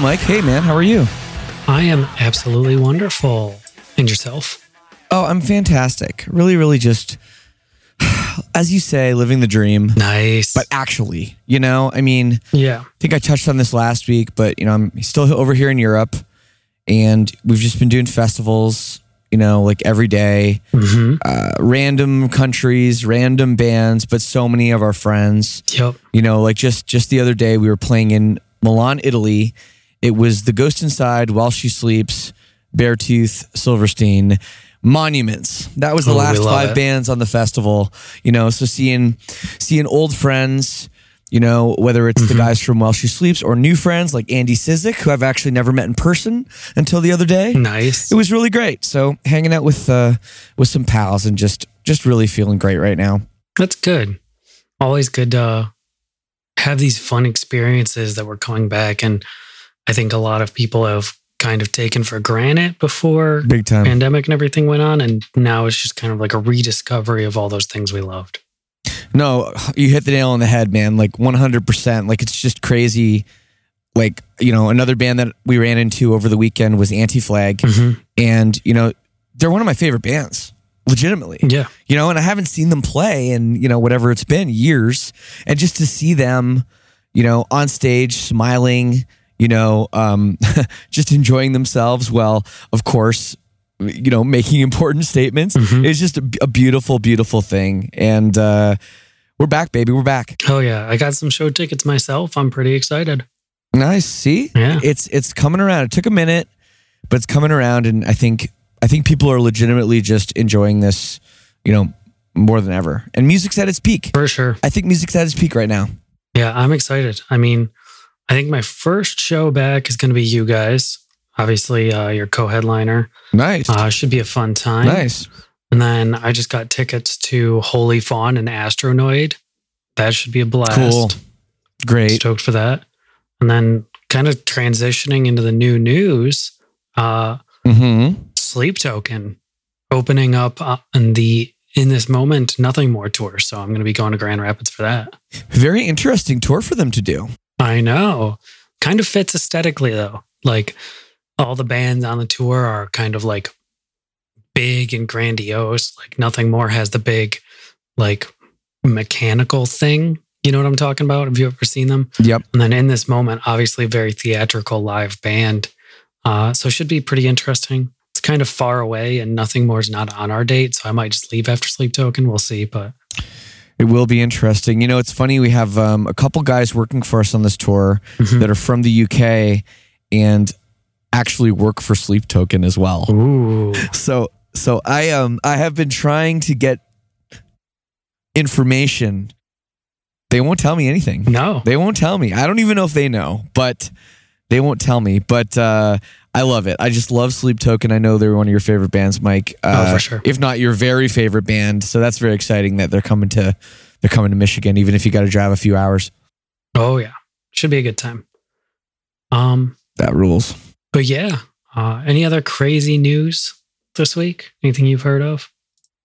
Mike. Hey, man. How are you? I am absolutely wonderful. And yourself? Oh, I'm fantastic. Really, really just, as you say, living the dream. Nice. But actually, you know, I mean, yeah. I think I touched on this last week, but, you know, I'm still over here in Europe and we've just been doing festivals, you know, like every day, hmm uh, random countries, random bands, but so many of our friends. Yep. You know, like just just the other day we were playing in Milan, Italy. It was The Ghost Inside, While She Sleeps, Beartooth, Silverstein, Monuments. That was the Oh, last five it. bands on the festival. You know, so seeing seeing old friends, you know, whether it's Mm-hmm. the guys from While She Sleeps or new friends like Andy Cizek, who I've actually never met in person until the other day. Nice. It was really great. So hanging out with uh with some pals and just just really feeling great right now. That's good. Always good to have these fun experiences that we're coming back. And I think a lot of people have kind of taken for granted before Big time. pandemic and everything went on. And now it's just kind of like a rediscovery of all those things we loved. No, you hit the nail on the head, man. Like 100%. Like it's just crazy. Like, you know, another band that we ran into over the weekend was Anti Flag. Mhm. And, you know, they're one of my favorite bands, legitimately. Yeah. You know, and I haven't seen them play in, you know, whatever it's been, years. And just to see them, you know, on stage smiling, you know, um, just enjoying themselves. Well, of course, you know, making important statements. Mhm. It's just a, a beautiful, beautiful thing. And uh, we're back, baby. We're back. Oh, yeah. I got some show tickets myself. I'm pretty excited. Nice. See, Yeah. it's it's coming around. It took a minute, but it's coming around, and I think I think people are legitimately just enjoying this, you know, more than ever. And music's at its peak. For sure. I think music's at its peak right now. Yeah, I'm excited. I mean, I think my first show back is going to be you guys. Obviously, uh, your co-headliner. Nice. Uh, should be a fun time. nice. And then I just got tickets to Holy Fawn and Astronoid. That should be a blast. Cool. Great. Stoked for that. And then kind of transitioning into the new news, uh, Mm-hmm. Sleep Token opening up uh, in the in this moment, nothing more tour. So I'm going to be going to Grand Rapids for that. Very interesting tour for them to do. I know. Kind of fits aesthetically though. Like all the bands on the tour are kind of like big and grandiose. Like nothing more has the big, like mechanical thing. You know what I'm talking about? Have you ever seen them? Yep. And then in this moment, obviously, very theatrical live band. Uh, so it should be pretty interesting. It's kind of far away, and nothing more is not on our date. So I might just leave after Sleep Token. We'll see. But It will be interesting. You know, it's funny. We have um, a couple guys working for us on this tour Mhm. that are from the UK and actually work for Sleep Token as well. ooh, So, so I um I have been trying to get information. They won't tell me anything. no, They won't tell me. I don't even know if they know, but they won't tell me. But uh, I love it. I just love Sleep Token. I know they're one of your favorite bands, Mike. Uh, Oh, for sure. If not your very favorite band, so that's very exciting that they're coming to they're coming to Michigan, even if you got to drive a few hours. oh yeah, should be a good time. Um, That rules. but yeah, uh, any other crazy news this week? Anything you've heard of?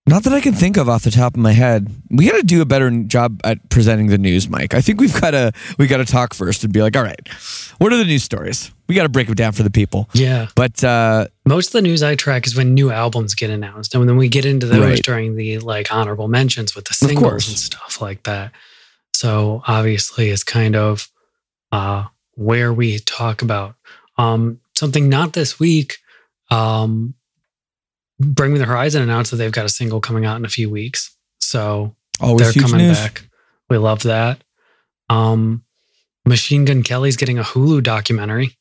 Not that I can think of off the top of my head. We got to do a better job at presenting the news, Mike. I think we've got to we got to talk first and be like, all right, what are the news stories? We got to break them down for the people. Yeah, But uh, most of the news I track is when new albums get announced, and then we get into those Right. during the like honorable mentions with the singles and stuff like that. So obviously, it's kind of uh, where we talk about um, something not this week. Um, Bring Me the Horizon announced that they've got a single coming out in a few weeks, so always they're coming news. back. We love that. Um, Machine Gun Kelly's getting a Hulu documentary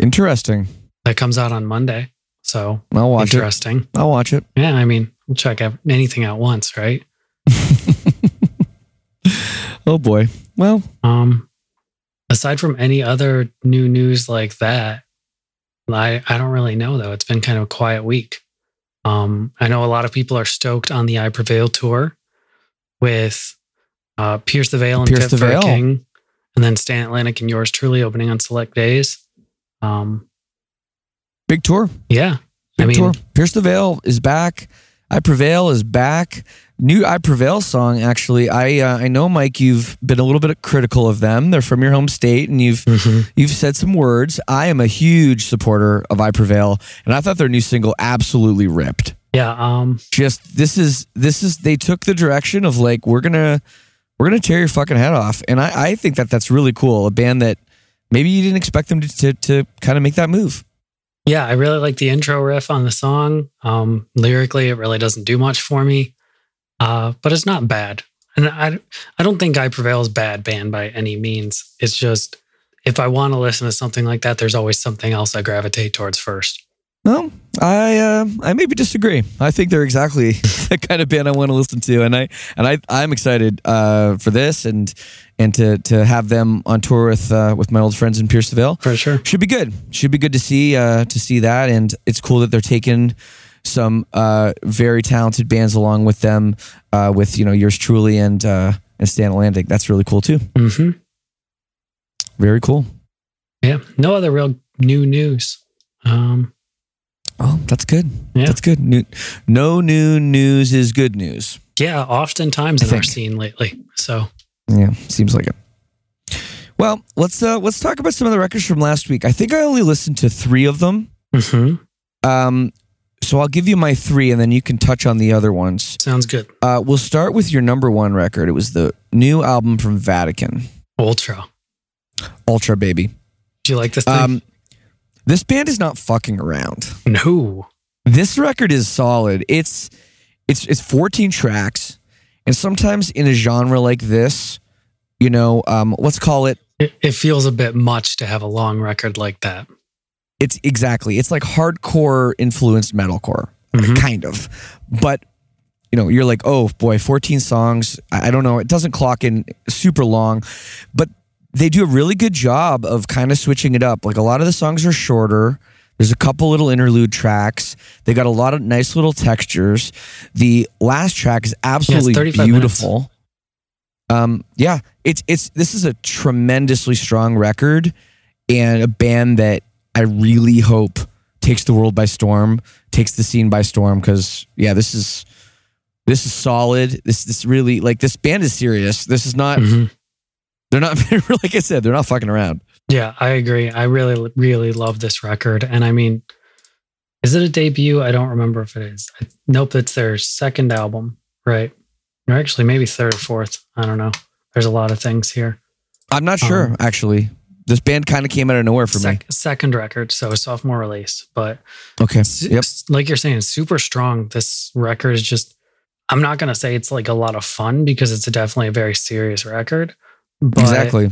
Interesting. that comes out on Monday. So I'll watch it. interesting. I'll watch it. Yeah, I mean, we'll check anything out once, right? Oh boy. Well, Um, aside from any other new news like that, I I don't really know though. It's been kind of a quiet week. Um, I know a lot of people are stoked on the I Prevail tour with uh, Pierce the Veil and Pierce Fit the Veil. King, and then Stand Atlantic and yours truly opening on select days. Um, big tour. yeah, Big I mean, tour. Pierce the Veil is back. I Prevail is back. New I Prevail song. Actually, I uh, I know Mike. You've been a little bit critical of them. They're from your home state, and you've mhm. you've said some words. I am a huge supporter of I Prevail, and I thought their new single absolutely ripped. yeah. Um, Just this is this is they took the direction of like we're gonna we're gonna tear your fucking head off, and I I think that that's really cool. A band that maybe you didn't expect them to to, to kind of make that move. Yeah, I really like the intro riff on the song. Um, lyrically, it really doesn't do much for me, uh, but it's not bad. And I, I don't think I Prevail is bad band by any means. It's just if I want to listen to something like that, there's always something else I gravitate towards first. No, I uh, I maybe disagree. I think they're exactly the kind of band I want to listen to, and I and I I'm excited uh, for this and and to to have them on tour with uh, with my old friends in Pierce the Veil. For sure. Should be good. Should be good to see uh, to see that, and it's cool that they're taking some uh, very talented bands along with them, uh, with you know yours truly and uh, and Stand Atlantic. That's really cool too. hmm Very cool. Yeah. No other real new news. Um, Oh, that's good. Yeah. That's good. New, no new news is good news. yeah, oftentimes I in our scene lately. So Yeah, seems like it. Well, let's uh, let's talk about some of the records from last week. I think I only listened to three of them. mhm. Um, so I'll give you my three, and then you can touch on the other ones. sounds good. Uh, we'll start with your number one record. It was the new album from Vatican, Ultra. Ultra Baby. Do you like this thing? Um, this band is not fucking around. no. This record is solid. It's it's it's 14 tracks, and sometimes in a genre like this, you know, um, let's call it It, it feels a bit much to have a long record like that. It's exactly. It's like hardcore influenced metalcore, Mhm. kind of. But you know, you're like, oh boy, 14 songs. I don't know. It doesn't clock in super long, but they do a really good job of kind of switching it up. Like a lot of the songs are shorter. There's a couple little interlude tracks. They got a lot of nice little textures. The last track is absolutely 35 beautiful. Um, yeah, it's it's this is a tremendously strong record and a band that I really hope takes the world by storm, takes the scene by storm. Because yeah, this is This is solid. This this really like this band is serious. This is not. Mhm. They're not. like I said, they're not fucking around. Yeah, I agree. I really, really love this record. And I mean, is it a debut? I don't remember if it is. I, nope, it's their second album, right? Or actually, maybe third or fourth. I don't know. There's a lot of things here. I'm not sure Um, actually. This band kind of came out of nowhere for Sec- Second record, so sophomore release. But. Okay. Yep. like you're saying, super strong. This record is just, I'm not going to say it's like a lot of fun because it's definitely a very serious record. But Exactly.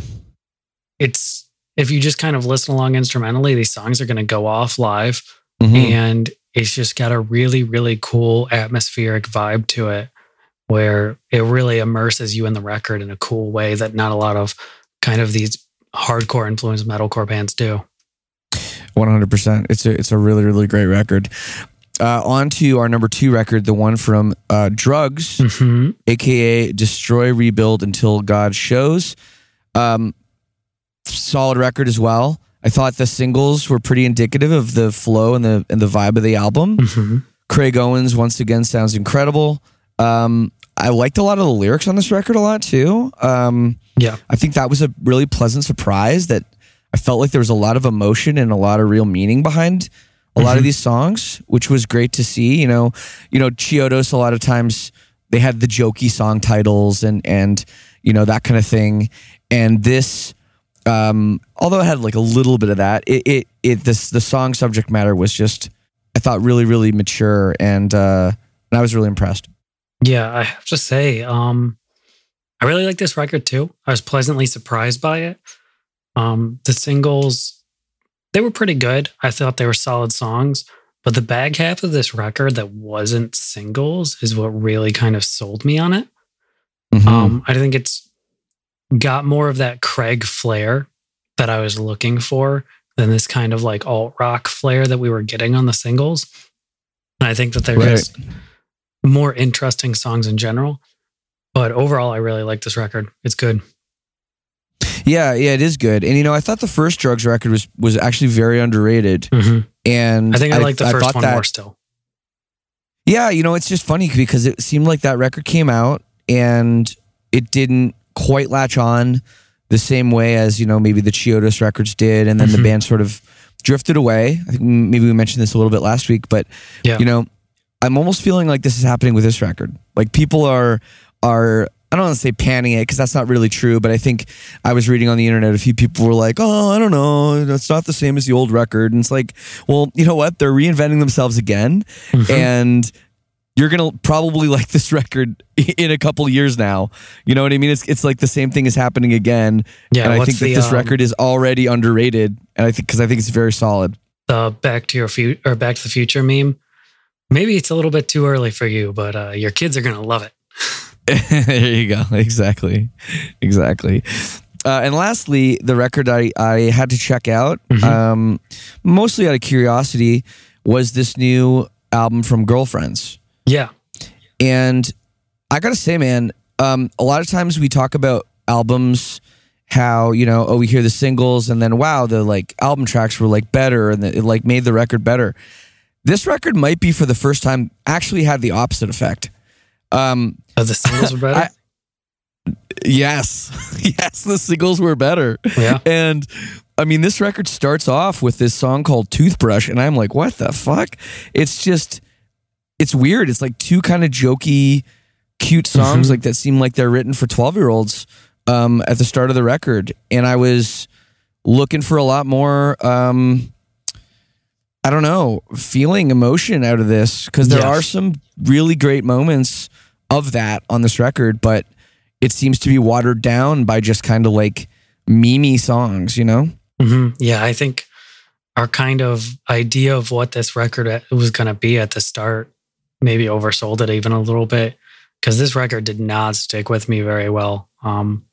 It's, if you just kind of listen along instrumentally, these songs are going to go off live. Mhm. and it's just got a really really cool atmospheric vibe to it where it really immerses you in the record in a cool way that not a lot of kind of these hardcore influenced metalcore bands do One hundred percent. It's a it's a really really great record. Uh, on to our number two record, the one from uh, Drugs, Mhm. aka Destroy, Rebuild Until God Shows. Um, solid record as well. I thought the singles were pretty indicative of the flow and the and the vibe of the album. Mhm. Craig Owens once again sounds incredible. Um, I liked a lot of the lyrics on this record a lot too. Um, yeah I think that was a really pleasant surprise that I felt like there was a lot of emotion and a lot of real meaning behind a lot of Mhm. these songs, which was great to see. You know, you know, Chiodos a lot of times they had the jokey song titles and and you know that kind of thing. And this um although it had like a little bit of that, it it, it this the song subject matter was just I thought really, really mature and uh and I was really impressed. yeah i have to say um i really like this record too i was pleasantly surprised by it um the singles they were pretty good i thought they were solid songs but the back half of this record that wasn't singles is what really kind of sold me on it Mhm. Um, I think it's got more of that Craig flair that I was looking for than this kind of like alt rock flair that we were getting on the singles. And I think that they're Right. just more interesting songs in general. But overall, I really like this record. It's good. Yeah, yeah, it is good. And you know, I thought the first drugs record was was actually very underrated. And I think I, like the first one that- more still. Yeah, you know, it's just funny because it seemed like that record came out and it didn't quite latch on the same way as, you know, maybe the Chiodos records did. And then Mhm. the band sort of drifted away. I think maybe we mentioned this a little bit last week, but, Yeah. you know, I'm almost feeling like this is happening with this record. Like people are, are, I don't want to say panning it because that's not really true, but I think I was reading on the internet a few people were like, "Oh, I don't know, it's not the same as the old record." And it's like, well, you know what? They're reinventing themselves again, Mhm. and you're gonna probably like this record in a couple years now. You know what I mean? It's it's like the same thing is happening again, yeah, and I think that the, this um, record is already underrated, and I think because I think it's very solid. the Back to Your Future or Back to the Future meme. Maybe it's a little bit too early for you, but uh, your kids are gonna love it. there you go. Exactly, exactly. Uh, and lastly, the record I, I had to check out, Mhm. um, mostly out of curiosity, was this new album from Girlfriends. Yeah, And I gotta say, man, um, a lot of times we talk about albums, how you know, oh, we hear the singles, and then wow, the like album tracks were like better, and it like made the record better. This record might be for the first time actually had the opposite effect. Um, oh, the singles were better. I- yes, yes, the singles were better. yeah, And I mean, this record starts off with this song called Toothbrush, and I'm like, what the fuck? It's just, it's weird. It's like two kind of jokey, cute songs Mhm. like that seem like they're written for 12 year olds um, at the start of the record. And I was looking for a lot more, um, I don't know, feeling emotion out of this because there Yeah. are some really great moments of that on this record, but it seems to be watered down by just kind of like mimi songs, you know? hmm Yeah, I think our kind of idea of what this record was going to be at the start maybe oversold it even a little bit because this record did not stick with me very well. Um,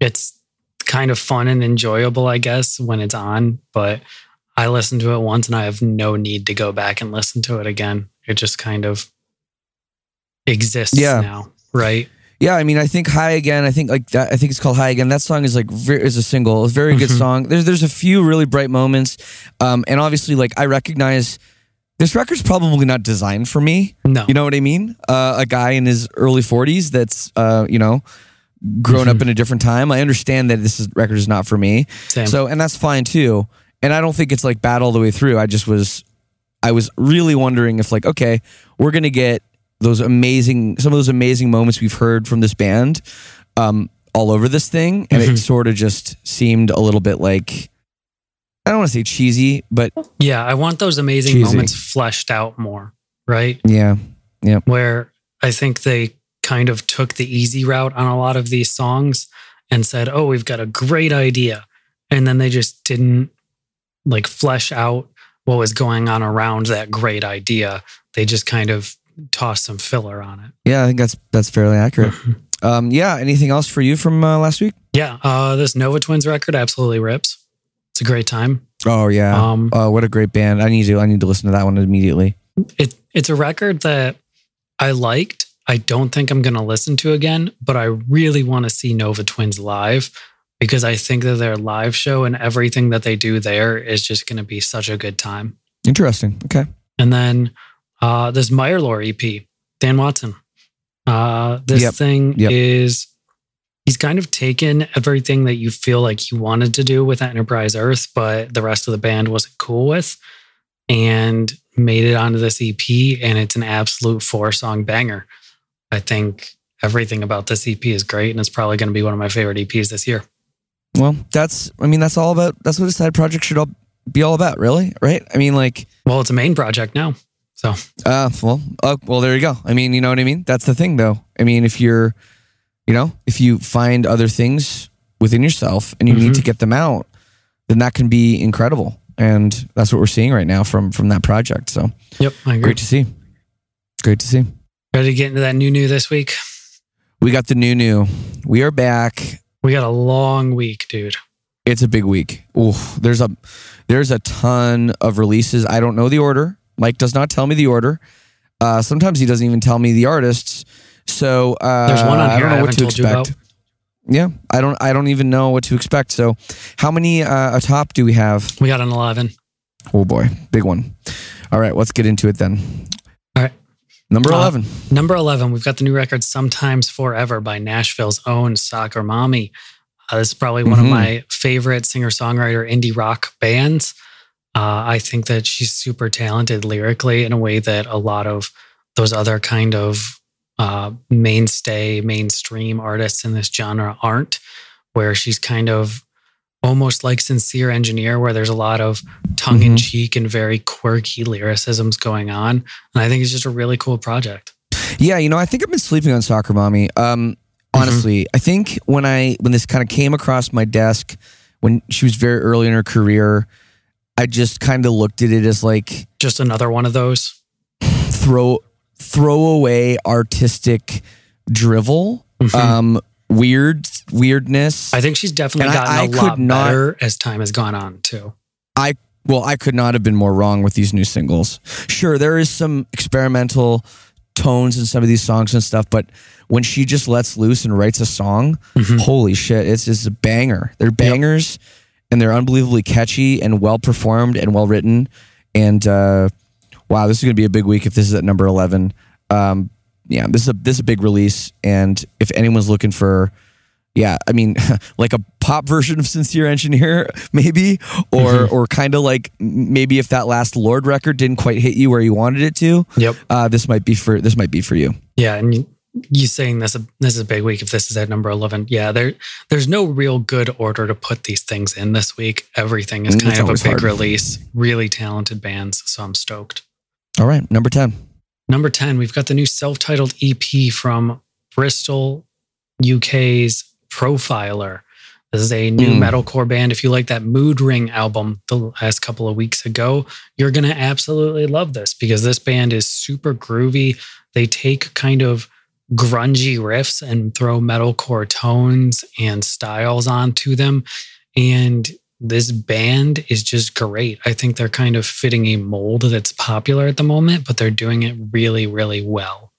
it's kind of fun and enjoyable, I guess, when it's on, but I listened to it once and I have no need to go back and listen to it again. It just kind of exists Yeah. now, right? Yeah, I mean, I think "High Again." I think like that. I think it's called "High Again." That song is like is a single. It's a very good Mhm. song. There's there's a few really bright moments, um, and obviously like I recognize this record's probably not designed for me. No. You know what I mean? Uh, a guy in his early 40s that's, uh, you know, grown up in a different time. I understand that this is, record is not for me. Same. So, and that's fine too. And I don't think it's like bad all the way through. I just was, I was really wondering if like, okay, we're gonna get those amazing, some of those amazing moments we've heard from this band, um, all over this thing, and Mhm. it sort of just seemed a little bit like, I don't want to say cheesy, but yeah, I want those amazing Cheesy. moments fleshed out more, right? Yeah, yeah, Where I think they kind of took the easy route on a lot of these songs and said, "Oh, we've got a great idea," and then they just didn't like flesh out what was going on around that great idea. They just kind of tossed some filler on it. yeah, I think that's that's fairly accurate. Um, yeah. Anything else for you from uh, last week? Yeah, uh, this Nova Twins record absolutely rips. It's a great time. Oh yeah. Um, oh, what a great band! I need to I need to listen to that one immediately. it it's a record that I liked. I don't think I'm going to listen to again, but I really want to see Nova Twins live because I think that their live show and everything that they do there is just going to be such a good time. Interesting. Okay. And then uh, this Mire Lore EP, Dan Watson. Uh, this Yep. thing Yep. is he's kind of taken everything that you feel like he wanted to do with Enterprise Earth, but the rest of the band wasn't cool with, and made it onto this EP, and it's an absolute four song banger. I think everything about this EP is great, and it's probably going to be one of my favorite EPs this year. Well, that's I mean that's all about that's what a side project should all be all about, really, right? I mean, like, Well, it's a main project now, so uh, well, uh, well, there you go. I mean, you know what I mean? That's the thing, though. I mean, if you're, you know, if you find other things within yourself and you need Mhm. to get them out, then that can be incredible, and that's what we're seeing right now from from that project. So yep, I agree. great to see. Great to see. Ready to get into that new new this week? We got the new new. We are back. We got a long week, dude. It's a big week. Ooh, there's a there's a ton of releases. I don't know the order. Mike does not tell me the order. Uh, sometimes he doesn't even tell me the artists. So uh, There's one on I don't I know what to expect. Yeah, I don't. I don't even know what to expect. So, how many uh, atop do we have? We got an 11. Oh boy, big one. All right, let's get into it then. All right. number Uh, eleven. Number 11, we've got the new record Sometimes Forever by Nashville's own Soccer Mommy. Uh, this is probably one Mhm. of my favorite singer songwriter indie rock bands. Uh, I think that she's super talented lyrically in a way that a lot of those other kind of uh, mainstay, mainstream artists in this genre aren't, where she's kind of almost like Sincere Engineer, where there's a lot of tongue in cheek and very quirky lyricisms going on. And I think it's just a really cool project. Yeah, you know, I think I've been sleeping on Soccer Mommy. Um, honestly, I think when I when this kind of came across my desk when she was very early in her career, I just kind of looked at it as like Just another one of those. throw throwaway artistic drivel, Mhm. um, weird weirdness. I think she's definitely And I- gotten I a could lot not- better as time has gone on too. I well, I could not have been more wrong with these new singles. Sure, there is some experimental tones in some of these songs and stuff, but when she just lets loose and writes a song, Mhm. holy shit, it's just a banger. They're bangers and they're unbelievably catchy and well performed and well written. And uh, wow, this is going to be a big week if this is at number 11. Um, yeah, this is a this is a big release, and if anyone's looking for, yeah, I mean, like a pop version of Sincere Engineer, maybe, or Mhm. or kind of like maybe if that last Lorde record didn't quite hit you where you wanted it to, Yep. uh, this might be for this might be for you. Yeah, and you, saying this this is a big week if this is at number eleven. Yeah, there there's no real good order to put these things in this week. Everything is Mm, It's kind of a big hard. release. Really talented bands, so I'm stoked. All right, number ten. Number 10, we've got the new self titled EP from Bristol, UK's Profiler. This is a new Mm. metalcore band. If you like that Mood Ring album the last couple of weeks ago, you're going to absolutely love this because this band is super groovy. They take kind of grungy riffs and throw metalcore tones and styles onto them. And this band is just great. I think they're kind of fitting a mold that's popular at the moment, but they're doing it really, really well.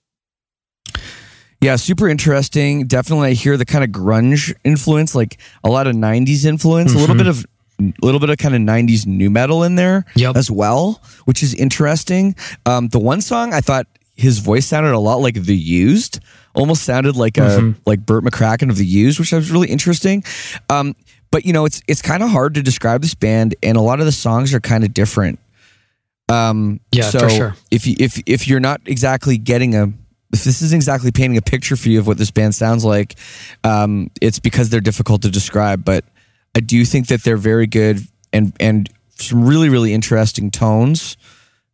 Yeah, super interesting. Definitely, I hear the kind of grunge influence, like a lot of '90s influence, a little Mhm. bit of a little bit of kind of 90s new metal in there Yep. as well, which is interesting. Um, the one song I thought his voice sounded a lot like The Used, almost sounded like a Mhm. like Bert McCracken of The Used, which was really interesting. Um, but you know, it's it's kind of hard to describe this band, and a lot of the songs are kind of different. Um, Yeah, so for sure. if you if if you're not exactly getting a if this isn't exactly painting a picture for you of what this band sounds like, um, it's because they're difficult to describe. But I do think that they're very good and and some really really interesting tones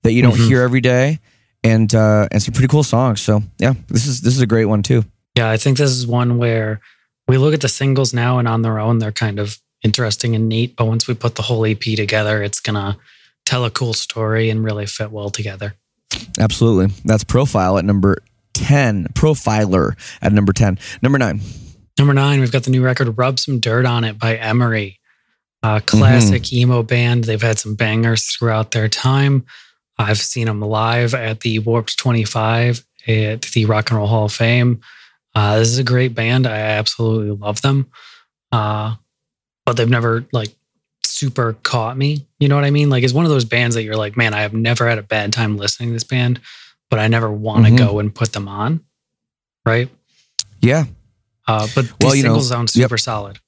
that you don't Mhm. hear every day, and uh, and some pretty cool songs. So yeah, this is this is a great one too. Yeah, I think this is one where we look at the singles now and on their own, they're kind of interesting and neat. But once we put the whole EP together, it's going to tell a cool story and really fit well together. Absolutely, that's Profile at number ten. Profiler at number ten. Number nine. Number nine, we've got the new record Rub Some Dirt on It by Emery. A classic emo band. They've had some bangers throughout their time. I've seen them live at the Warped 25 at the Rock and Roll Hall of Fame. Uh, this is a great band. I absolutely love them. Uh, but they've never like super caught me. You know what I mean? Like it's one of those bands that you're like, man, I have never had a bad time listening to this band, but I never want to Mhm. go and put them on. Right. Yeah, Uh, but these Well, you know, singles sound yep. super solid.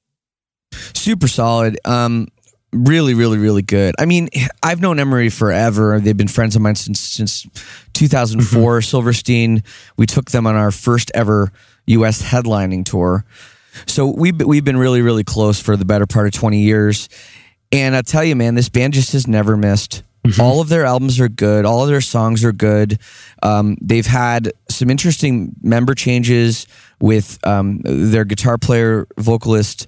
super solid. Um, really, really, really good. I mean, I've known Emery forever. They've been friends of mine since since 2004. Mm-hmm. Silverstein. We took them on our first ever U.S. headlining tour. So we've we've been really, really close for the better part of 20 years. And I tell you, man, this band just has never missed. Mm-hmm. All of their albums are good. All of their songs are good. Um, they've had some interesting member changes with um, their guitar player, vocalist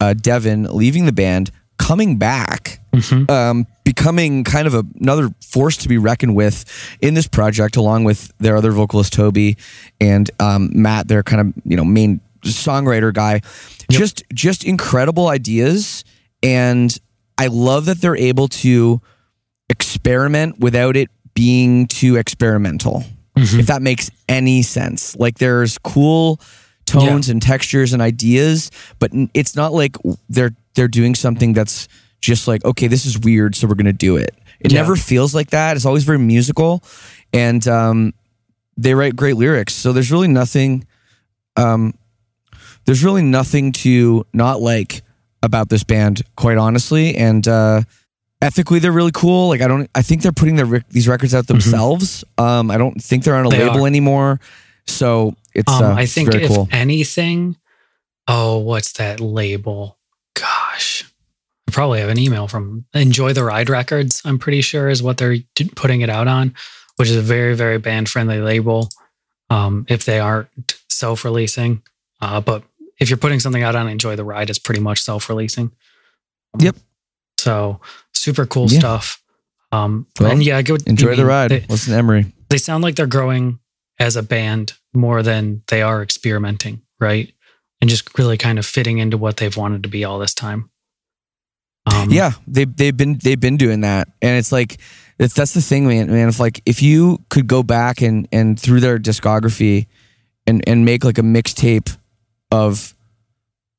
uh, Devin leaving the band, coming back, Mhm. um, becoming kind of a, another force to be reckoned with in this project, along with their other vocalist Toby and um, Matt, their kind of you know main songwriter guy. Just just incredible ideas, and I love that they're able to experiment without it being too experimental. Mhm. If that makes any sense. Like there's cool tones and textures and ideas, but it's not like they're they're doing something that's just like okay, this is weird, so we're gonna do it. It Yeah. never feels like that. It's always very musical, and um, they write great lyrics. So there's really nothing, um, there's really nothing to not like about this band, quite honestly. And uh, ethically, they're really cool. Like I don't, I think they're putting their these records out themselves. Um, I don't think they're on a Mm-hmm. They label are. anymore. So it's, Um, uh, I it's think very if cool. anything, oh, what's that label? Gosh, I probably have an email from Enjoy the Ride Records. I'm pretty sure is what they're putting it out on, which is a very very band friendly label. Um, if they aren't self releasing, uh, but if you're putting something out on Enjoy the Ride, it's pretty much self releasing. Yep. So super cool Yeah. stuff. Um, Well, and yeah, go Enjoy the mean, ride. they- Listen Emery. they sound like they're growing as a band more than they are experimenting, right? And just really kind of fitting into what they've wanted to be all this time. Um, yeah, they they've been they've been doing that, and it's like that's the thing, man. Man, if like if you could go back and and through their discography, and and make like a mixtape of,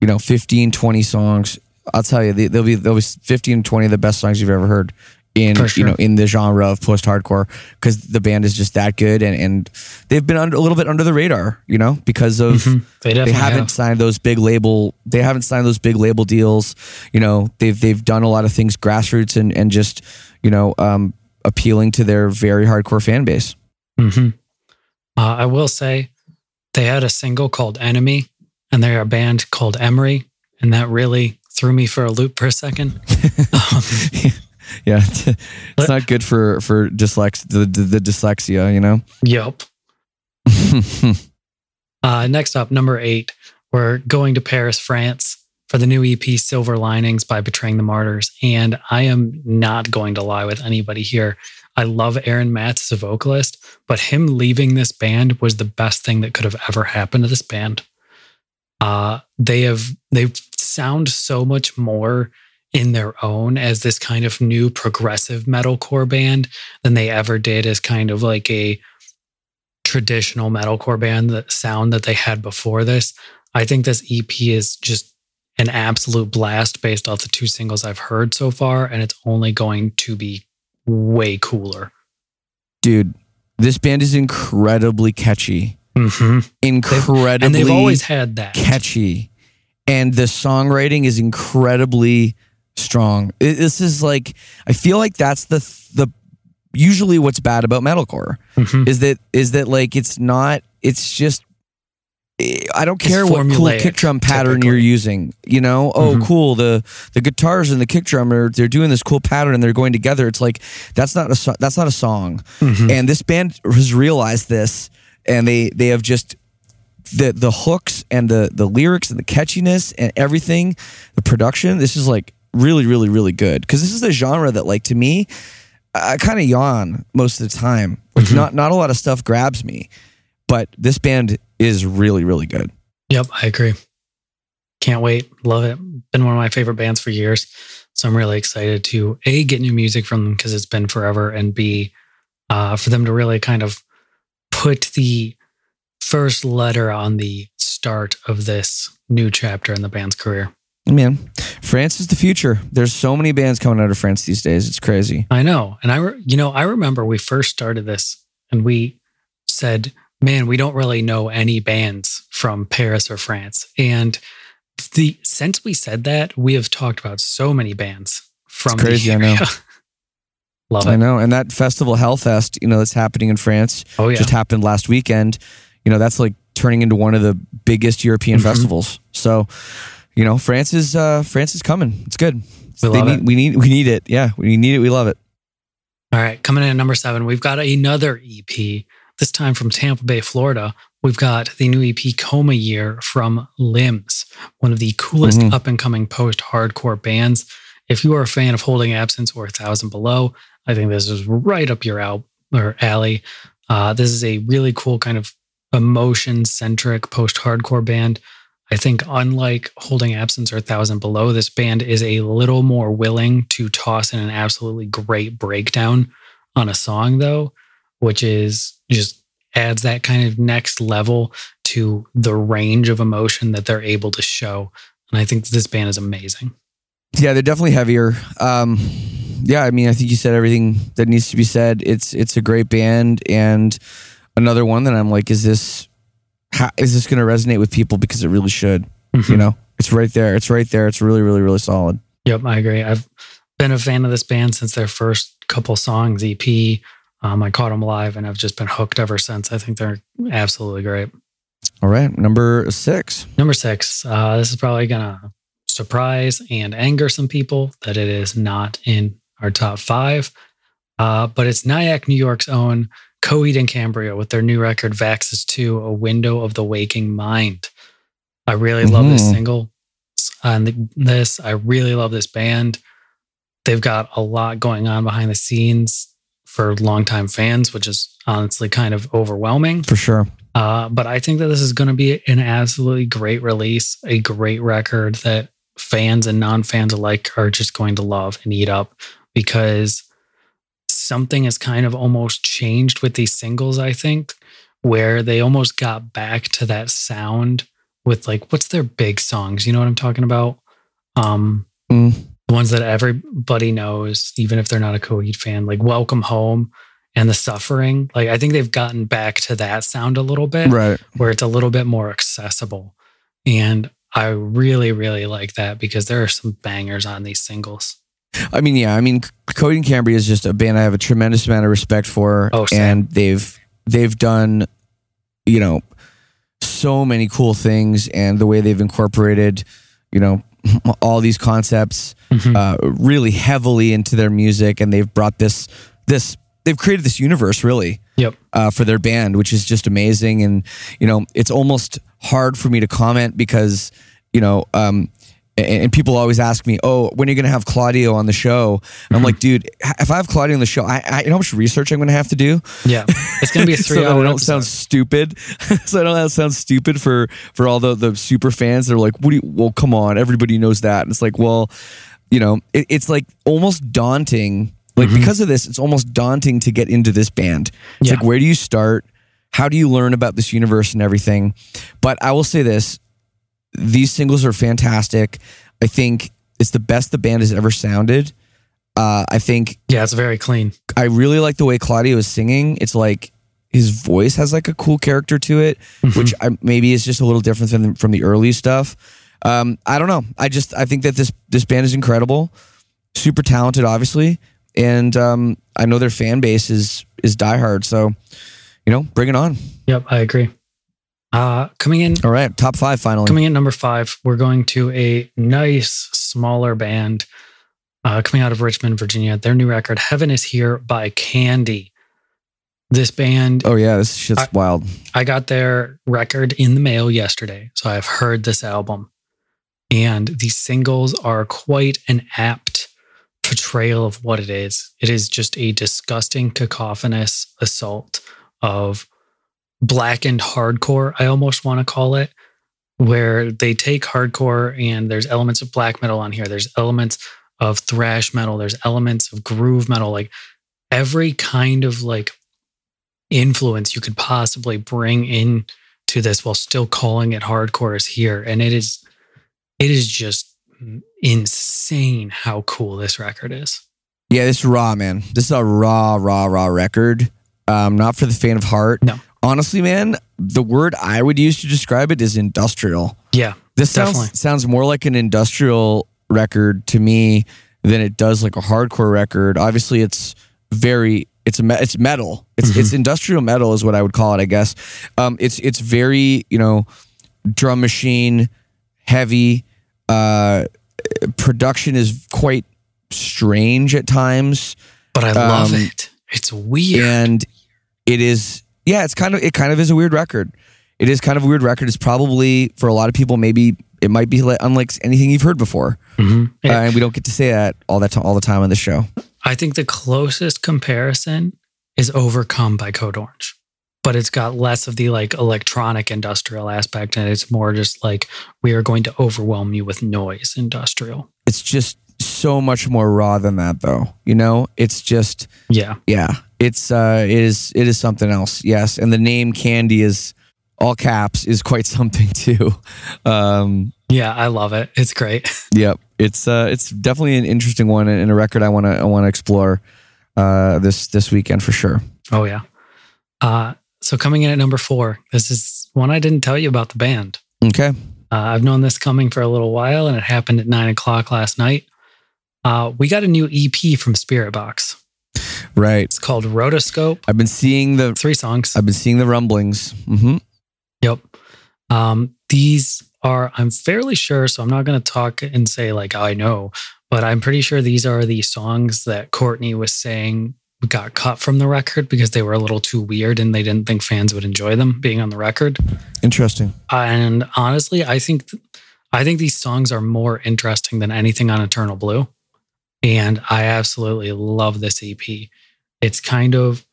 you know, 15, 20 songs, I'll tell you, they- they'll be they'll be 15, 20 of the best songs you've ever heard in sure. you know in the genre of post hardcore because the band is just that good, and and they've been under, a little bit under the radar, you know, because of mhm. they they haven't have. signed those big label they haven't signed those big label deals you know they've they've done a lot of things grassroots and and just you know um appealing to their very hardcore fan base Mhm. Uh, I will say they had a single called Enemy, and they're a band called Emery, and that really threw me for a loop for a second. Um, yeah it's not good for for dyslex the, the, the dyslexia you know yep. Uh, next up, number eight, we're going to Paris, France for the new EP Silver Linings by Betraying the Martyrs. And I am not going to lie with anybody here. I love Aaron Matts as a vocalist, but him leaving this band was the best thing that could have ever happened to this band. Uh, they have they sound so much more in their own as this kind of new progressive metalcore band than they ever did as kind of like a traditional metalcore band the sound that they had before this. I think this EP is just an absolute blast based off the two singles I've heard so far, and it's only going to be way cooler. Dude, this band is incredibly catchy. Mm-hmm. Incredibly And they've always had that. catchy. And the songwriting is incredibly strong. It- this is like I feel like that's the the usually what's bad about metalcore Mhm. is that is that like it's not it's just I don't care what cool kick drum pattern typically. you're using. You know, oh Mhm. cool the the guitars and the kick drum are they're doing this cool pattern and they're going together. It's like that's not a that's not a song. Mhm. And this band has realized this, and they they have just the the hooks and the the lyrics and the catchiness and everything, the production. This is like really really really good because this is the genre that like to me, I kind of yawn most of the time. Like Mhm. not not a lot of stuff grabs me, but this band is really really good. Yep, I agree. Can't wait. Love it. Been one of my favorite bands for years. So I'm really excited to A, get new music from them because it's been forever, and B, uh, for them to really kind of put the first letter on the start of this new chapter in the band's career. Man, France is the future. There's so many bands coming out of France these days. It's crazy. I know. And I, re- you know, I remember we first started this and we said, man, we don't really know any bands from Paris or France. And the since we said that, we have talked about so many bands from It's crazy, the I know. area. Love I know. And that festival Hellfest, you know, that's happening in France. Oh yeah. just happened last weekend. You know, that's like turning into one of the biggest European Mhm. festivals. So, you know, France is uh France is coming. It's good. We love need, it. We need we need it. Yeah, we need it. We love it. All right, coming in at number seven, we've got another EP, this time from Tampa Bay, Florida. We've got the new EP Coma Year from Limbs, one of the coolest Mhm. up and coming post hardcore bands. If you are a fan of Holding Absence or A Thousand Below, I think this is right up your al- or alley. Uh, this is a really cool kind of emotion centric post hardcore band. I think, unlike Holding Absence or Thousand Below, this band is a little more willing to toss in an absolutely great breakdown on a song, though, which is just adds that kind of next level to the range of emotion that they're able to show. And I think this band is amazing. Yeah, they're definitely heavier. Um yeah, I mean, I think you said everything that needs to be said. It's it's a great band and another one that I'm like is this how, is this going to resonate with people because it really should, you know? It's right there. It's right there. It's really really really solid. Yep, I agree. I've been a fan of this band since their first couple songs, EP. Um, I caught them live and I've just been hooked ever since. I think they're absolutely great. All right, number 6. Number six, uh, this is probably going to surprise and anger some people that it is not in our top five. Uh, but it's Nyack, New York's own Coheed and Cambria with their new record, Vaxis 2, A Window of the Waking Mind. I really love this Mhm. single. And this, I really love this band. They've got a lot going on behind the scenes for longtime fans, which is honestly kind of overwhelming. For sure. Uh, but I think that this is going to be an absolutely great release, a great record that fans and non fans alike are just going to love and eat up because something has kind of almost changed with these singles, I think, where they almost got back to that sound with like, what's their big songs? You know what I'm talking about? Um, Mm. the ones that everybody knows, even if they're not a Coheed fan, like Welcome Home and The Suffering. Like, I think they've gotten back to that sound a little bit Right. where it's a little bit more accessible. And I really, really like that because there are some bangers on these singles. I mean, yeah. I mean, Coheed and Cambria is just a band I have a tremendous amount of respect for, Oh, and they've they've done, you know, so many cool things, and the way they've incorporated, you know, all these concepts Mhm. uh, really heavily into their music, and they've brought this this they've created this universe really Yep. uh, for their band, which is just amazing. And you know, it's almost hard for me to comment because you know, um, and, people always ask me, "Oh, when are you going to have Claudio on the show?" And I'm like, "Dude, if I have Claudio on the show, I, I you know how much research I'm going to have to do." Yeah. It's going to be a three. so that I hour don't sound stupid. so I don't sound stupid for for all the the super fans. They're like, "What do you? Well, come on, everybody knows that." And it's like, well, you know, it, it's like almost daunting. Like Mhm. because of this, it's almost daunting to get into this band. It's Yeah. like, where do you start? How do you learn about this universe and everything? But I will say this: these singles are fantastic. I think it's the best the band has ever sounded. Uh, I think Yeah, it's very clean. I really like the way Claudio is singing. It's like his voice has like a cool character to it, which I, maybe is just a little different than from the early stuff. Um, I don't know. I just I think that this this band is incredible, super talented, obviously, and um, I know their fan base is is diehard. So, you know, bring it on. Yep, I agree. Uh, coming in All right, top five finally. Coming in number five, we're going to a nice smaller band uh, coming out of Richmond, Virginia. Their new record, Heaven is Here by Candy. This band, oh yeah, this shit's I- wild. I got their record in the mail yesterday. So I've heard this album. And these singles are quite an apt portrayal of what it is. It is just a disgusting, cacophonous assault of blackened hardcore, I almost want to call it, where they take hardcore and there's elements of black metal on here. There's elements of thrash metal. There's elements of groove metal. Like every kind of like influence you could possibly bring in to this while still calling it hardcore is here. And it is, it is just insane how cool this record is. Yeah, this is raw, man. This is a raw, raw, raw record. Um, not for the faint of heart. No. Honestly, man, the word I would use to describe it is industrial. Yeah. This sounds Definitely. sounds more like an industrial record to me than it does like a hardcore record. Obviously, it's very it's it's metal. It's Mm-hmm. it's industrial metal is what I would call it. I guess. Um, it's it's very you know drum machine heavy. Uh, production is quite strange at times But I love Um, it. It's weird. and it is yeah it's kind of it kind of is a weird record. It is kind of a weird record. It's probably for a lot of people maybe it might be li- unlike anything you've heard before. Mhm. uh, and we don't get to say that all that all the time on the show. I think the closest comparison is overcome by Code Orange, but it's got less of the like electronic industrial aspect, and it's more just like we are going to overwhelm you with noise industrial. it's just so much more raw than that though you know? It's just Yeah, yeah it's uh it is it is something else yes and the name candy is all caps is quite something too um yeah, I love it. It's great. Yep, it's uh, it's definitely an interesting one and a record I want to I want to explore uh, this this weekend for sure. Oh yeah. Uh, so coming in at number four, this is one I didn't tell you about the band. Okay, Uh, I've known this coming for a little while, and it happened at nine o'clock last night. Uh, we got a new EP from Spiritbox. Right. It's called Rotoscope. I've been seeing the Three songs. I've been seeing the rumblings. hmm Yep. Um, these are, I'm fairly sure, so I'm not going to talk and say like I know, but I'm pretty sure these are the songs that Courtney was saying got cut from the record because they were a little too weird and they didn't think fans would enjoy them being on the record. Interesting. And honestly, I think I think these songs are more interesting than anything on Eternal Blue. And I absolutely love this EP. It's kind of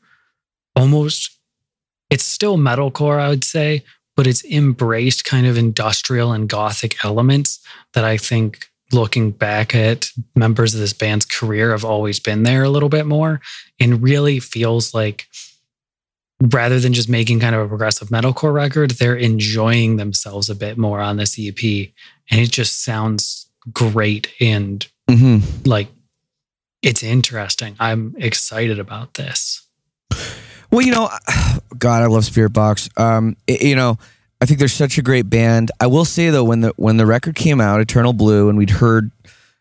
almost it's still metalcore, I would say, but it's embraced kind of industrial and gothic elements that I think looking back at members of this band's career have always been there a little bit more and really feels like rather than just making kind of a progressive metalcore record, they're enjoying themselves a bit more on this EP. And it just sounds great and hmm like it's interesting. I'm excited about this. Well, you know, God, I love Spiritbox. Um, it- you know, I think they're such a great band. I will say though, when the when the record came out, Eternal Blue, and we'd heard,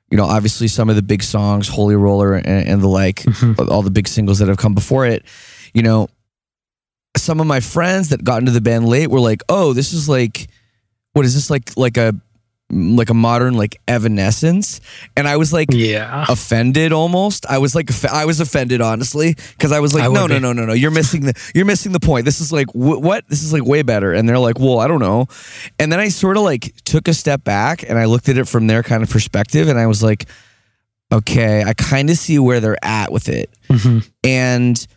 you know, obviously some of the big songs, Holy Roller, and, and the like, all the big singles that have come before it. You know, some of my friends that got into the band late were like, "Oh, this is like, what is this like? Like a like a modern like Evanescence?" And I was like, Yeah. offended almost. I was like, I was offended honestly because I was like, I no, no, be. no, no, no. You're missing the, you're missing the point. This is like, wh- what? This is like way better. And they're like, well, I don't know. And then I sort of like took a step back and I looked at it from their kind of perspective, and I was like, okay, I kind of see where they're at with it. Mhm. And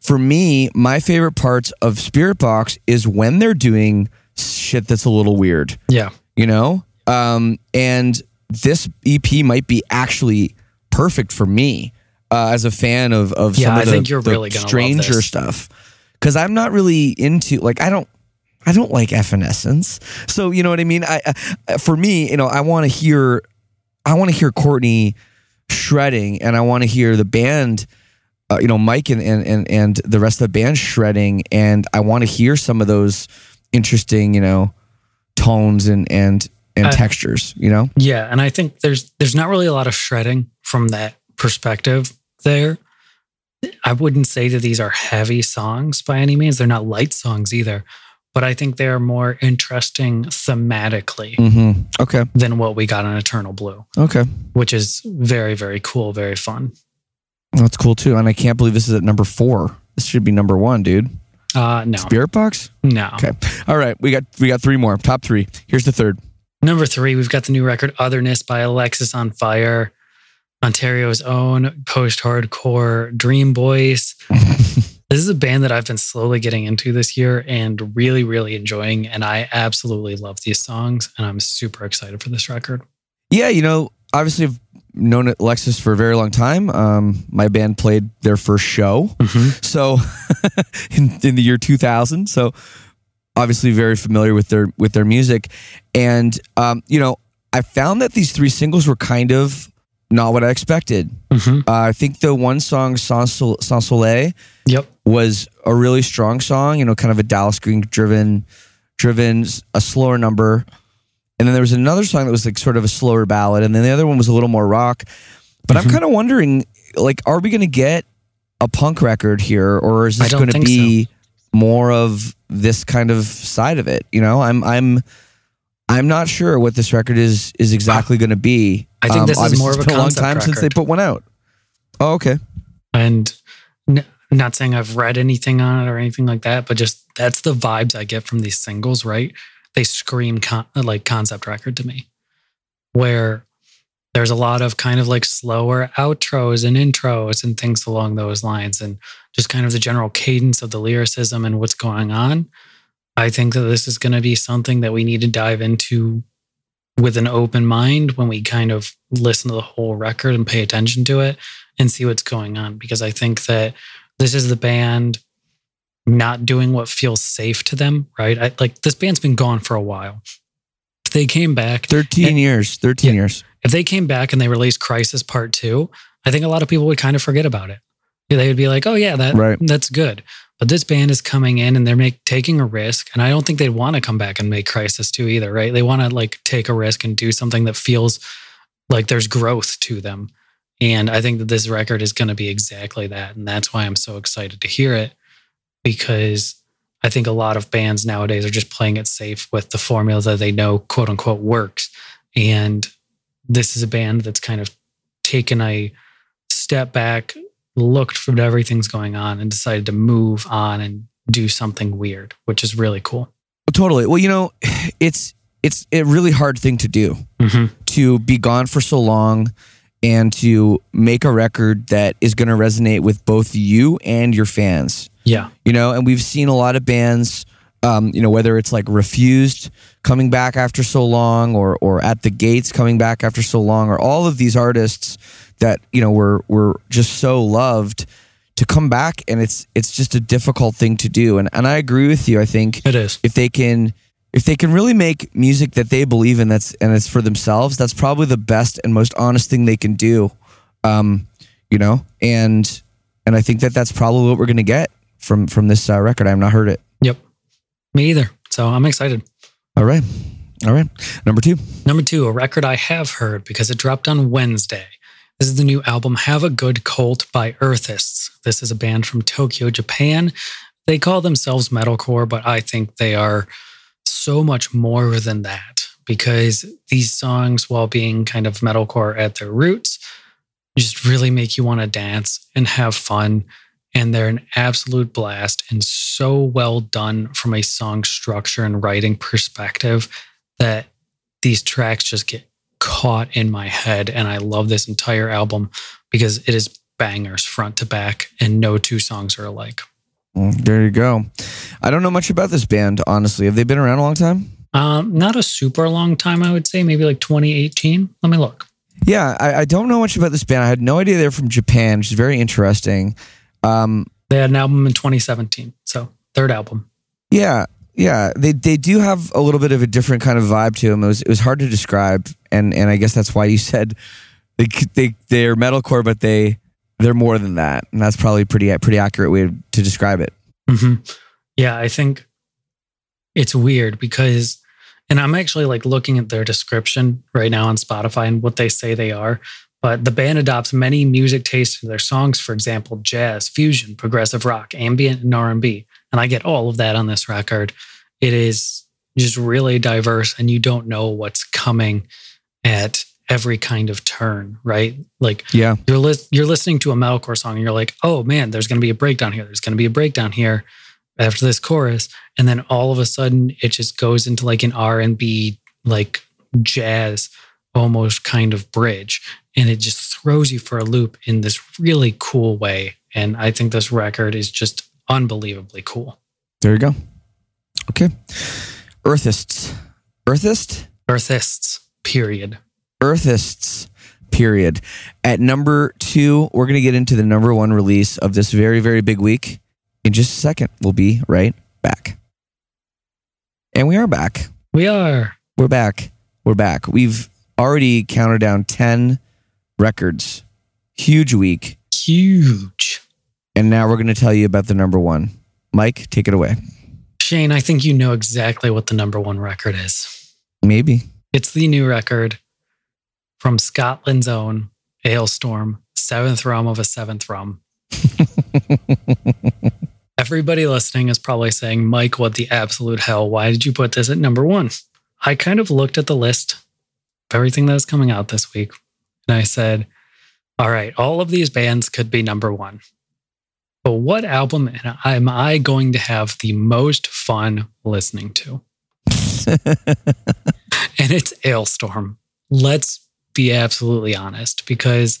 for me, my favorite parts of Spiritbox is when they're doing shit that's a little weird Yeah. you know um and this ep might be actually perfect for me uh, as a fan of of Yeah, some of I the, think you're the really stranger stuff because i'm not really into like i don't I don't like Evanescence. So you know what I mean. I, I for me, you know, I want to hear, I want to hear Courtney shredding, and I want to hear the band. Uh, you know, Mike and, and and and the rest of the band shredding, and I want to hear some of those interesting, you know, tones and and and I- textures. You know, Yeah, and I think there's there's not really a lot of shredding from that perspective there. I wouldn't say that these are heavy songs by any means. They're not light songs either, but I think they are more interesting thematically mm-hmm. okay, than what we got on Eternal Blue, okay, which is very very cool, very fun. that's cool too. And I can't believe this is at number four. This should be number one, dude. Uh no. Spiritbox. No. Okay. All right. We got we got three more. Top three. Here's the third. Number three, we've got the new record Otherness by Alexisonfire, Ontario's own post hardcore Dream Boys. this is a band that I've been slowly getting into this year and really, really enjoying. And I absolutely love these songs. And I'm super excited for this record. Yeah, you know, obviously I've known Alexis for a very long time. Um, my band played their first show, so in, in the year 2000. So obviously very familiar with their with their music, and um, you know, I found that these three singles were kind of not what I expected. Mhm. Uh, I think the one song Sans, Sol- Sans Soleil Yep. was a really strong song, you know, kind of a Dallas Green driven, driven, a slower number. And then there was another song that was like sort of a slower ballad. And then the other one was a little more rock. But Mm-hmm. I'm kind of wondering, like, are we going to get a punk record here or is this going to be more of this kind of side of it? You know, I'm, I'm, I'm not sure what this record is is exactly going to be. I think um, this is more of it's a been a long time since they put one out. Oh, okay. And n- not saying I've read anything on it or anything like that, but just that's the vibes I get from these singles, right? They scream con- like concept record to me, where there's a lot of kind of like slower outros and intros and things along those lines, and just kind of the general cadence of the lyricism and what's going on. I think that this is going to be something that we need to dive into with an open mind when we kind of listen to the whole record and pay attention to it and see what's going on because I think that this is the band not doing what feels safe to them, right? I, like this band's been gone for a while. They came back, 13 And- years. 13 Yeah. years. if they came back and they released Crisis Part 2, I think a lot of people would kind of forget about it. They would be like, "Oh yeah, that Right. that's good." But this band is coming in and they're make, taking a risk, and I don't think they'd want to come back and make Crisis 2 either, right? They want to like take a risk and do something that feels like there's growth to them. And I think that this record is going to be exactly that, and that's why I'm so excited to hear it because I think a lot of bands nowadays are just playing it safe with the formula that they know quote unquote works. And this is a band that's kind of taken a step back, looked from everything's going on, and decided to move on and do something weird, which is really cool. Totally. Well, you know, it's it's a really hard thing to do Mm-hmm. to be gone for so long and to make a record that is going to resonate with both you and your fans. Yeah. You know, and we've seen a lot of bands um, you know, whether it's like refused coming back after so long or or at the gates coming back after so long or all of these artists that, you know, were were just so loved to come back and it's it's just a difficult thing to do. And and I agree with you. I think It is. if they can if they can really make music that they believe in that's and it's for themselves that's probably the best and most honest thing they can do um you know and and i think that that's probably what we're going to get from from this uh, record i have not heard it Yep. Me either. So I'm excited. all right all right number two Number two, a record I have heard because it dropped on Wednesday. This is the new album Have a Good Cult by Earthists. This is a band from Tokyo, Japan. They call themselves metalcore, but I think they are so much more than that because these songs, while being kind of metalcore at their roots, just really make you want to dance and have fun. And they're an absolute blast and so well done from a song structure and writing perspective that these tracks just get caught in my head. And I love this entire album because it is bangers front to back, and no two songs are alike. Mm, there you go i don't know much about this band honestly have they been around a long time Um, not a super long time, I would say, maybe like 2018. Let me look. yeah I, I don't know much about this band i had no idea they're from japan which is very interesting um They had an album in 2017, so third album. Yeah. Yeah, they they do have a little bit of a different kind of vibe to them. It was it was hard to describe, and and I guess that's why you said they they they're metalcore, but they they're more than that, and that's probably pretty pretty accurate way to describe it. hmm Yeah, I think it's weird because, and I'm actually like looking at their description right now on Spotify and what they say they are. But the band adopts many music tastes in their songs. For example, jazz, fusion, progressive rock, ambient, and R&B. And I get all of that on this record. It is just really diverse, and you don't know what's coming at every kind of turn, right? Like Yeah, you're lis- you're listening to a metalcore song and you're like, oh man, there's going to be a breakdown here. There's going to be a breakdown here after this chorus, and then all of a sudden it just goes into like an R and B like jazz almost kind of bridge, and it just throws you for a loop in this really cool way. And I think this record is just unbelievably cool. there you go. Okay, Earthists, Earthist, Earthists, period. Earthists. Period. At number two, we're gonna get into the number one release of this very very big week in just a second. We'll be right back, and we are back. We are We're back. We're back. We've already counted down 10 records. Huge week. huge. And now we're going to tell you about the number one. Mike, take it away. Shane, I think you know exactly what the number one record is. Maybe. It's the new record from Scotland's own Alestorm, Seventh Rum of a Seventh Rum. Everybody listening is probably saying, Mike, what the absolute hell? Why did you put this at number one? I kind of looked at the list everything that is coming out this week and I said, all right, all of these bands could be number one. But what album am I going to have the most fun listening to? and it's Alestorm. Let's be absolutely honest because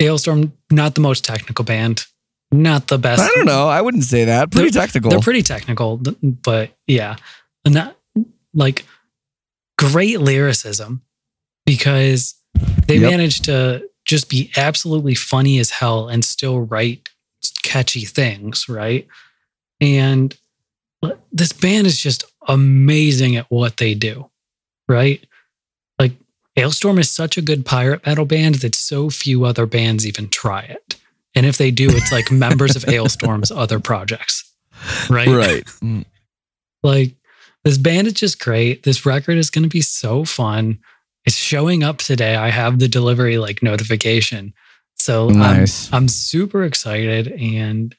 Alestorm, not the most technical band, not the best. I don't know. I wouldn't say that. Pretty technical. They're pretty technical, but yeah, not like great lyricism because they Yep. managed to just be absolutely funny as hell and still write catchy things, right? And this band is just amazing at what they do, right? Like Alestorm is such a good pirate metal band that so few other bands even try it. And if they do, it's like members of Alestorm's other projects, right? right. Mm. Like this band is just great. This record is going to be so fun. It's showing up today. I have the delivery like notification. So Nice. I'm, I'm super excited and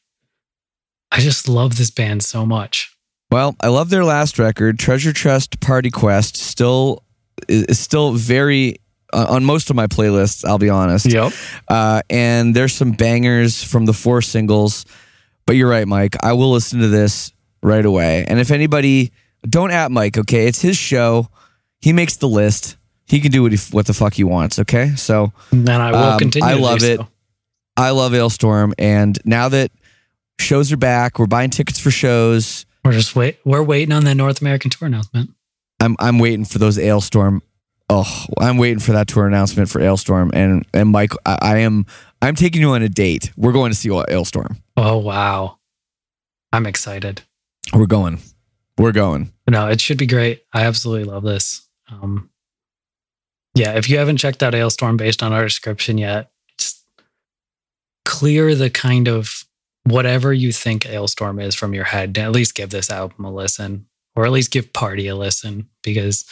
I just love this band so much. Well, I love their last record, Treasure Chest Party Quest. Still, is still very uh, on most of my playlists. I'll be honest. Yep. Uh, and there's some bangers from the four singles. But you're right, Mike. I will listen to this right away. And if anybody, don't at Mike. Okay, it's his show. He makes the list. He can do what he, what the fuck he wants. Okay, so And I will Um, continue. I to do love it. so. I love Alestorm, and now that shows are back, we're buying tickets for shows. We're just wait. We're waiting on that North American tour announcement. I'm I'm waiting for those Alestorm. Oh, I'm waiting for that tour announcement for Alestorm, and and Mike, I, I am I'm taking you on a date. We're going to see Alestorm. Oh wow, I'm excited. We're going. We're going. No, it should be great. I absolutely love this. Um, yeah, if you haven't checked out Alestorm based on our description yet, just clear the kind of whatever you think Alestorm is from your head. At least give this album a listen, or at least give Party a listen because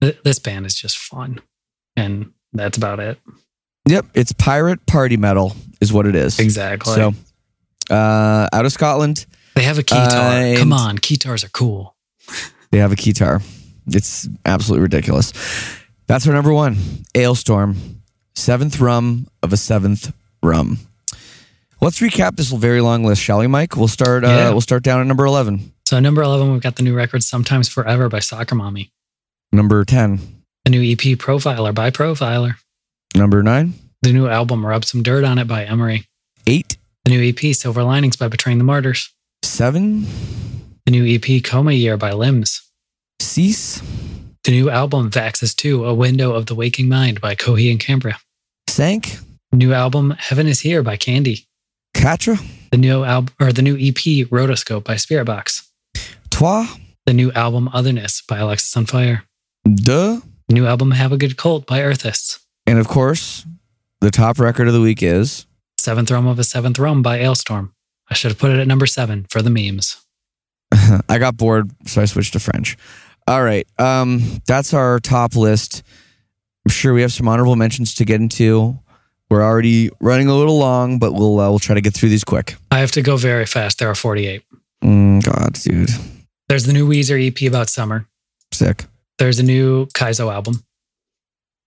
th- this band is just fun, and that's about it. Yep, it's pirate party metal is what it is. Exactly. So, uh, out of Scotland, they have a keytar. Uh, Come on, keytars are cool. they have a guitar. It's absolutely ridiculous. That's our number one, Alestorm, seventh rum of a seventh rum. Let's recap this very long list, shall we, Mike? We'll start. Uh, Yeah. We'll start down at number eleven. So number eleven, we've got the new record "Sometimes Forever" by Soccer Mommy. Number ten. The new EP "Profiler" by Profiler. Number nine. The new album "Rub Some Dirt on It" by Emery. Eight. The new EP "Silver Linings" by Betraying the Martyrs. Seven. The new EP "Coma Year" by Limbs. Cease. The new album "Vaxis 2: A Window of the Waking Mind" by Coheed and Cambria. Sank. New album "Heaven Is Here" by Candy. Katra. The new album or the new EP "Rotoscope" by Spiritbox. Toi? The new album Otherness by Alexisonfire. Duh. New album Have a Good Cult by Earthists. And of course, the top record of the week is Seventh Realm of a Seventh Realm by Alestorm. I should have put it at number seven for the memes. I got bored, so I switched to French. All right. Um, that's our top list. I'm sure we have some honorable mentions to get into. We're already running a little long, but we'll uh, we'll try to get through these quick. I have to go very fast. There are 48. Mm, God, dude, There's the new Weezer EP about summer. sick. There's a new Kaizo album.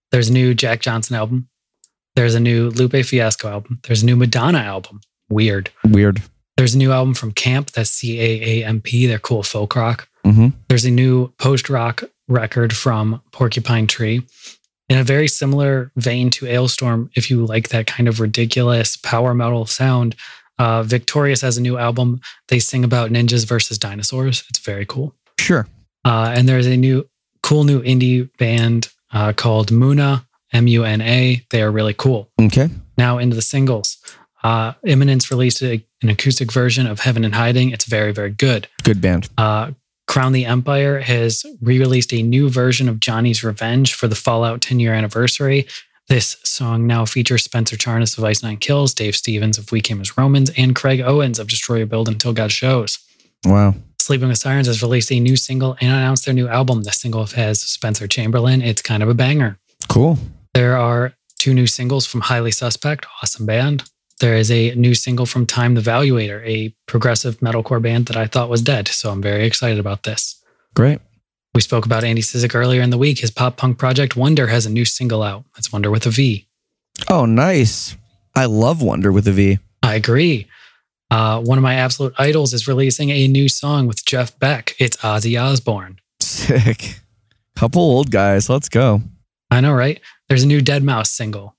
There's a new Jack Johnson album. There's a new Lupe Fiasco album. There's a new Madonna album. Weird. Weird. There's a new album from Caamp. That's C A A M P. They're cool folk rock. Mm-hmm. There's a new post rock record from Porcupine Tree. In a very similar vein to Alestorm, if you like that kind of ridiculous power metal sound, uh, Victorious has a new album. They sing about ninjas versus dinosaurs. It's very cool. Sure. Uh, and there's a new cool new indie band uh, called Muna, M U N A. They are really cool. Okay. Now into the singles. Uh, Imminence released a, an acoustic version of Heaven in Hiding. It's very, very good. Good band. Uh, Crown the Empire has re released a new version of Johnny's Revenge for the Fallout 10 year anniversary. This song now features Spencer Charnas of Ice Nine Kills, Dave Stephens of We Came as Romans, and Craig Owens of Destroy Rebuild Until God Shows. Wow. Sleeping with Sirens has released a new single and announced their new album. The single has Spencer Chamberlain. It's kind of a banger. Cool. There are two new singles from Highly Suspect, awesome band. There is a new single from Time the Valuator, a progressive metalcore band that I thought was dead. So I'm very excited about this. Great. We spoke about Andy Cizek earlier in the week. His pop punk project Wonder has a new single out. It's Wonder with a V. Oh, nice. I love Wonder with a V. I agree. Uh, one of my absolute idols is releasing a new song with Jeff Beck. It's Ozzy Osbourne. Sick. Couple old guys. Let's go. I know, right? There's a new Deadmau5 single.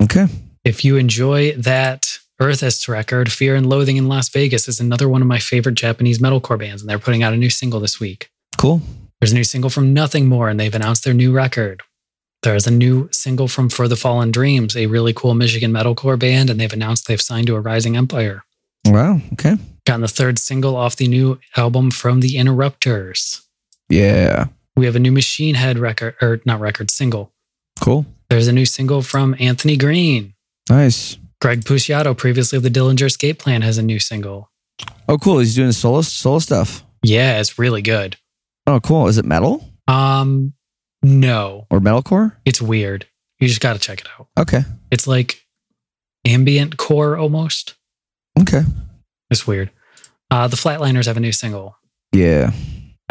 Okay. If you enjoy that Earthist record, Fear and Loathing in Las Vegas is another one of my favorite Japanese metalcore bands, and they're putting out a new single this week. Cool. There's a new single from Nothing More, and they've announced their new record. There's a new single from For the Fallen Dreams, a really cool Michigan metalcore band, and they've announced they've signed to Arising Empire. Wow. Okay. Gotten the third single off the new album from the Interrupters. Yeah. We have a new Machine Head record, or not record, single. Cool. There's a new single from Anthony Green. Nice. Greg Puciato, previously of the Dillinger Escape Plan, has a new single. Oh, cool. He's doing solo solo stuff. Yeah, it's really good. Oh, cool. Is it metal Um, no, or metalcore? it's weird. You just got to check it out. Okay. It's like ambient core almost. Okay. It's weird. Uh, the Flatliners have a new single. Yeah.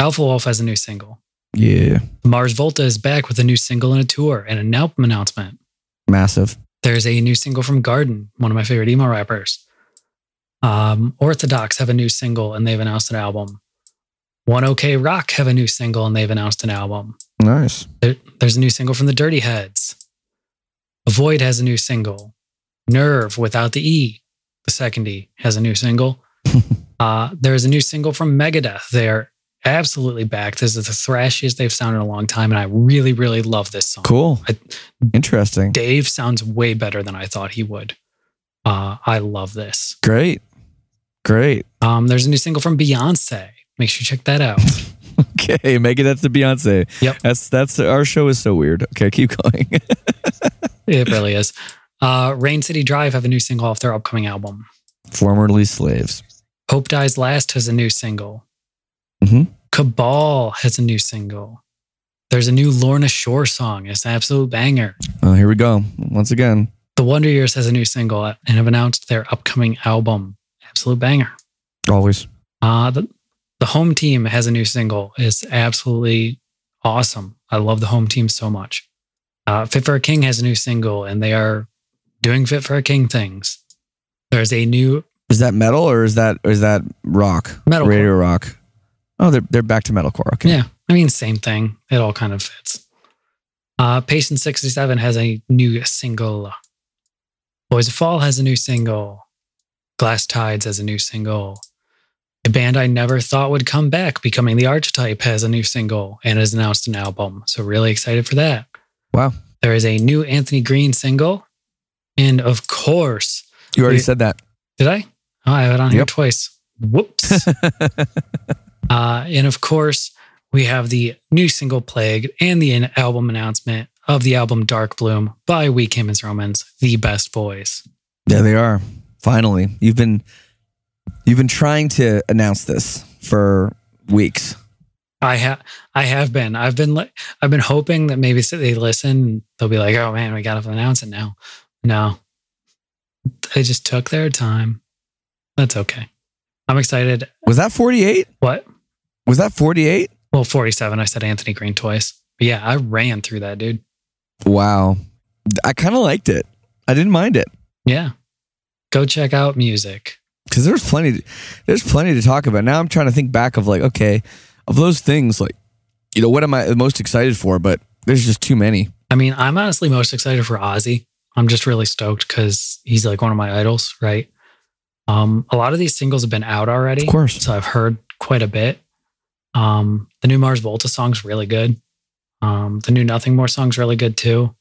Alpha Wolf has a new single. Yeah. Mars Volta is back with a new single and a tour and an album announcement. Massive. There's a new single from Guardin, one of my favorite emo rappers. Um, Orthodox have a new single and they've announced an album. One OK Rock have a new single and they've announced an album. Nice. There, there's a new single from the Dirty Heads. Avoid has a new single. Nerve without the E, the second E, has a new single. uh, there's a new single from Megadeth. They're absolutely back. This is the thrashiest they've sounded in a long time, and I really, really love this song. Cool. I- Interesting. Dave sounds way better than I thought he would. Uh, I love this. Great. Great. Um, there's a new single from Beyonce. Make sure you check that out. Okay, make it that's the Beyonce. Yep. That's that's our show is so weird. Okay, keep going. it really is. Uh, Rain City Drive have a new single off their upcoming album. Formerly slaves. Hope Dies Last has a new single. Mhm. Cabal has a new single. There's a new Lorna Shore song. It's an absolute banger. Oh, here we go. Once again. The Wonder Years has a new single and have announced their upcoming album. Absolute banger. Always. Uh, the, the home team has a new single. It's absolutely awesome. I love the home team so much. Uh, Fit for a King has a new single and they are doing Fit for a King things. There's a new Is that metal or is that or is that rock? Metal. Radio rock. Oh, they're they're back to metalcore. Okay. Yeah, I mean, same thing. It all kind of fits. Uh, Patient 67 has a new single. Boys of Fall has a new single. Glass Tides has a new single. A band I never thought would come back, Becoming the Archetype, has a new single and has announced an album. So, really excited for that. Wow. There is a new Anthony Green single. And of course, You already Yeah. said that. did I? Oh, I have it on here twice. Whoops. Uh, and of course, we have the new single Plague and the album announcement of the album Dark Bloom by We Came as Romans, the best boys. There they are. Finally. You've been you've been trying to announce this for weeks. I have I have been. I've been li- I've been hoping that maybe they listen, they'll be like, "Oh man, we got to announce it now." No. They just took their time. That's okay. I'm excited. Was that 48? What? Was that 48? Well, 47. I said Anthony Green twice. But yeah, I ran through that, dude. Wow. I kind of liked it. I didn't mind it. Yeah. Go check out music. Cuz there's plenty there's plenty to talk about. Now I'm trying to think back of like, okay, of those things like you know, what am I most excited for, but there's just too many. I mean, I'm honestly most excited for Ozzy. I'm just really stoked cuz he's like one of my idols, right? Um a lot of these singles have been out already. Of course. So I've heard quite a bit. Um the new Mars Volta song's really good. Um, the new Nothing More song's really good too.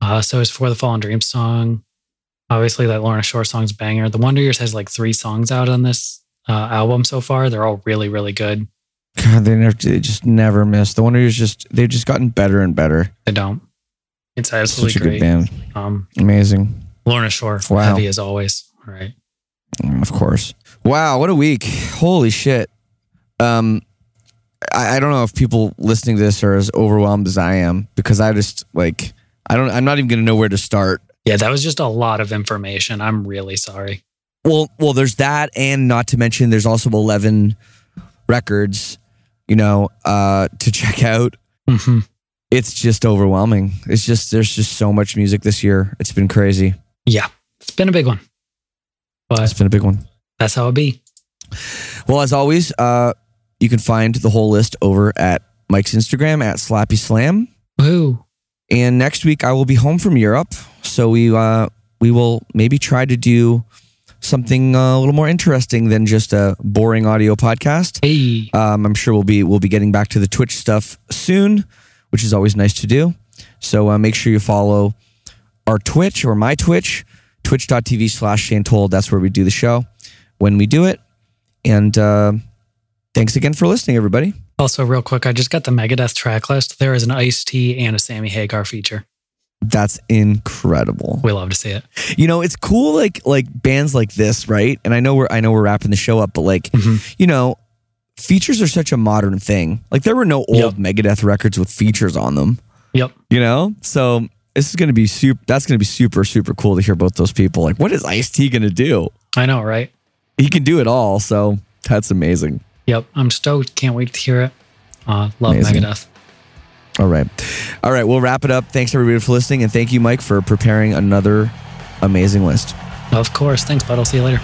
Uh, so is For the Fallen Dreams song. Obviously, that Lorna Shore song's banger. The Wonder Years has like three songs out on this uh, album so far. They're all really, really good. God, they never, they just never miss. The Wonder Years just they've just gotten better and better. They don't. It's absolutely Such a great. good band. Um, Amazing. Lorna Shore, Wow. heavy as always. All right. Of course. Wow, what a week. Holy shit. Um I, I don't know if people listening to this are as overwhelmed as I am because I just like I don't I'm not even gonna know where to start. Yeah, that was just a lot of information. I'm really sorry. Well well there's that and not to mention there's also eleven records, you know, uh to check out. hmm It's just overwhelming. It's just there's just so much music this year. It's been crazy. Yeah, it's been a big one, But it's been a big one. that's how it be. Well, as always, uh, you can find the whole list over at Mike's Instagram at Slappy Slam. Woo. And next week I will be home from Europe, so we uh, we will maybe try to do something uh, a little more interesting than just a boring audio podcast. Hey. Um, I'm sure we'll be we'll be getting back to the Twitch stuff soon, which is always nice to do. So uh, make sure you follow our Twitch or my Twitch, twitch.tv slash Shane That's where we do the show when we do it. And uh, thanks again for listening, everybody. Also, real quick, I just got the Megadeth track list. There is an Ice T and a Sammy Hagar feature. That's incredible. We love to see it. You know, it's cool like like bands like this, right? And I know we're I know we're wrapping the show up, but like, Mhm. you know, features are such a modern thing. Like there were no old Megadeth records with features on them. Yep. You know? So this is gonna be super that's gonna be super, super cool to hear both those people. Like, what is Ice T gonna do? I know, right? He can do it all, so that's amazing. Yep. I'm stoked. Can't wait to hear it. Uh, love Amazing. Megadeth. All right. All right, we'll wrap it up. Thanks everybody for listening, and thank you, Mike, for preparing another amazing list. Of course. Thanks, bud. I'll see you later.